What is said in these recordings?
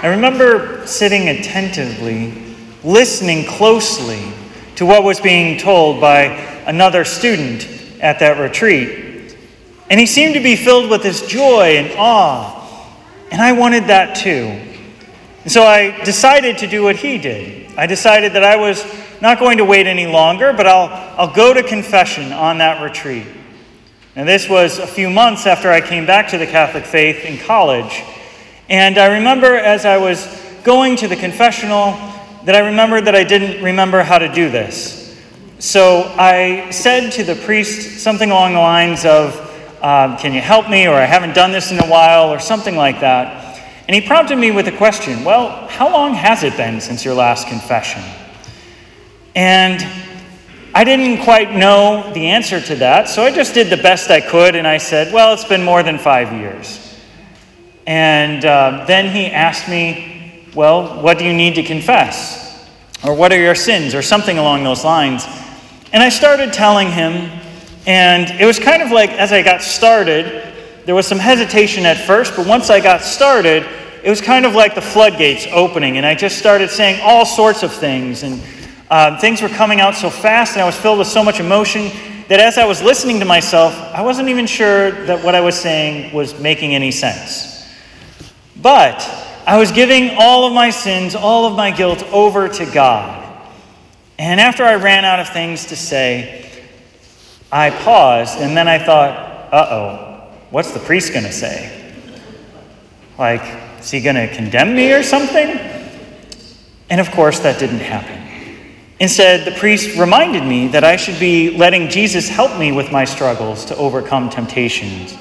I remember sitting attentively, listening closely to what was being told by another student at that retreat. And he seemed to be filled with this joy and awe. And I wanted that too. And so I decided to do what he did. I decided that I was not going to wait any longer, but I'll, I'll go to confession on that retreat. And this was a few months after I came back to the Catholic faith in college. And I remember as I was going to the confessional that I remembered that I didn't remember how to do this. So I said to the priest something along the lines of, uh, Can you help me? or I haven't done this in a while, or something like that. And he prompted me with a question Well, how long has it been since your last confession? And I didn't quite know the answer to that, so I just did the best I could and I said, Well, it's been more than five years. And uh, then he asked me, Well, what do you need to confess? Or what are your sins? Or something along those lines. And I started telling him, and it was kind of like as I got started, there was some hesitation at first, but once I got started, it was kind of like the floodgates opening, and I just started saying all sorts of things, and uh, things were coming out so fast, and I was filled with so much emotion that as I was listening to myself, I wasn't even sure that what I was saying was making any sense. But I was giving all of my sins, all of my guilt over to God. And after I ran out of things to say, I paused, and then I thought, uh oh, what's the priest going to say? Like, is he going to condemn me or something? And of course, that didn't happen. Instead, the priest reminded me that I should be letting Jesus help me with my struggles to overcome temptations.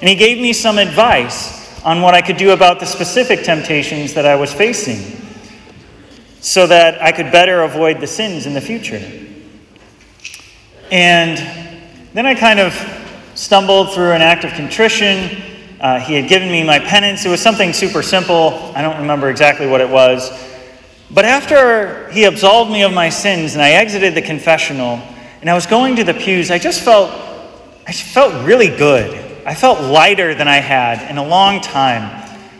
And he gave me some advice on what I could do about the specific temptations that I was facing so that I could better avoid the sins in the future. And then I kind of stumbled through an act of contrition uh, he had given me my penance. It was something super simple. I don't remember exactly what it was. But after he absolved me of my sins and I exited the confessional and I was going to the pews, I just felt I just felt really good. I felt lighter than I had in a long time.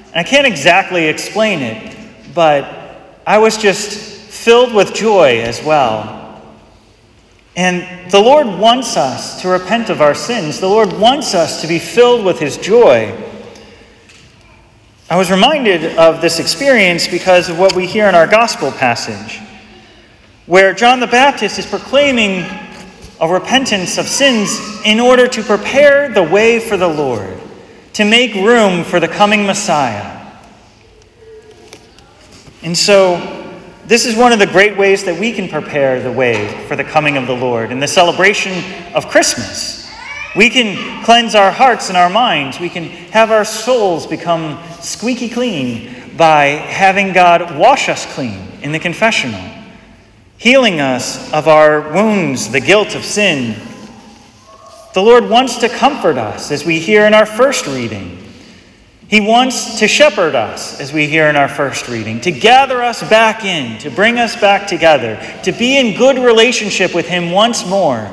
And I can't exactly explain it, but I was just filled with joy as well. And the Lord wants us to repent of our sins. The Lord wants us to be filled with His joy. I was reminded of this experience because of what we hear in our gospel passage, where John the Baptist is proclaiming a repentance of sins in order to prepare the way for the Lord, to make room for the coming Messiah. And so, this is one of the great ways that we can prepare the way for the coming of the Lord in the celebration of Christmas. We can cleanse our hearts and our minds. We can have our souls become squeaky clean by having God wash us clean in the confessional, healing us of our wounds, the guilt of sin. The Lord wants to comfort us, as we hear in our first reading. He wants to shepherd us, as we hear in our first reading, to gather us back in, to bring us back together, to be in good relationship with Him once more.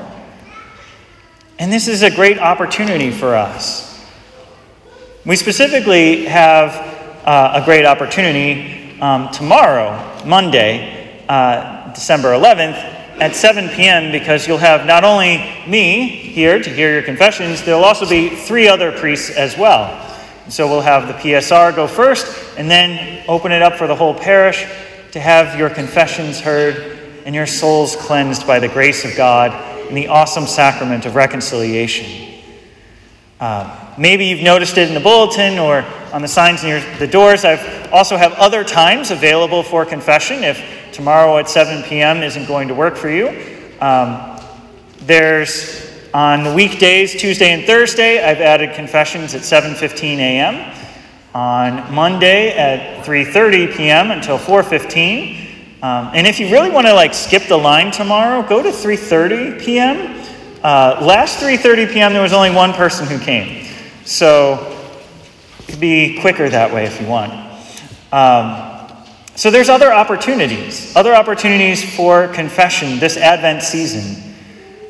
And this is a great opportunity for us. We specifically have uh, a great opportunity um, tomorrow, Monday, uh, December 11th, at 7 p.m., because you'll have not only me here to hear your confessions, there'll also be three other priests as well. So we'll have the PSR go first and then open it up for the whole parish to have your confessions heard and your souls cleansed by the grace of God in the awesome sacrament of reconciliation. Uh, maybe you've noticed it in the bulletin or on the signs near the doors. I also have other times available for confession if tomorrow at 7 p.m. isn't going to work for you. Um, there's on weekdays, Tuesday and Thursday, I've added confessions at 7:15 a.m. On Monday at 3:30 p.m. until 4:15. Um, and if you really want to like skip the line tomorrow, go to 3:30 p.m. Uh, last 3:30 p.m. there was only one person who came, so be quicker that way if you want. Um, so there's other opportunities, other opportunities for confession this Advent season.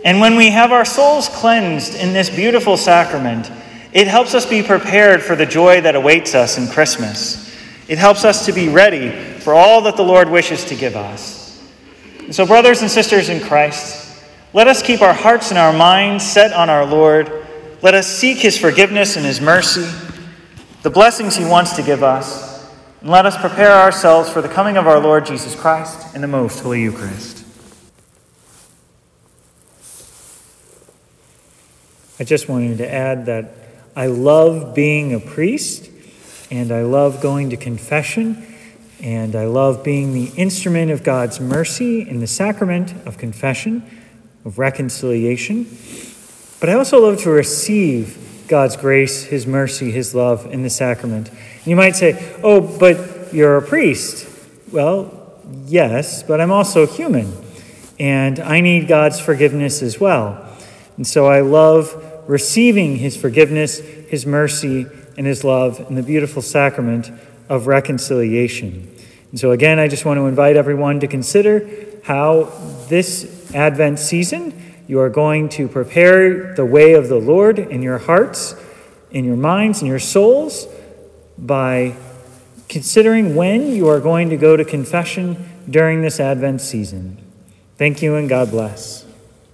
And when we have our souls cleansed in this beautiful sacrament, it helps us be prepared for the joy that awaits us in Christmas. It helps us to be ready for all that the Lord wishes to give us. And so, brothers and sisters in Christ, let us keep our hearts and our minds set on our Lord. Let us seek his forgiveness and his mercy, the blessings he wants to give us, and let us prepare ourselves for the coming of our Lord Jesus Christ in the most holy Eucharist. I just wanted to add that I love being a priest and I love going to confession and I love being the instrument of God's mercy in the sacrament of confession, of reconciliation. But I also love to receive God's grace, His mercy, His love in the sacrament. You might say, oh, but you're a priest. Well, yes, but I'm also human, and I need God's forgiveness as well. And so I love receiving His forgiveness, His mercy, and His love in the beautiful sacrament of reconciliation. And so, again, I just want to invite everyone to consider how this Advent season you are going to prepare the way of the Lord in your hearts, in your minds, in your souls by considering when you are going to go to confession during this Advent season. Thank you and God bless.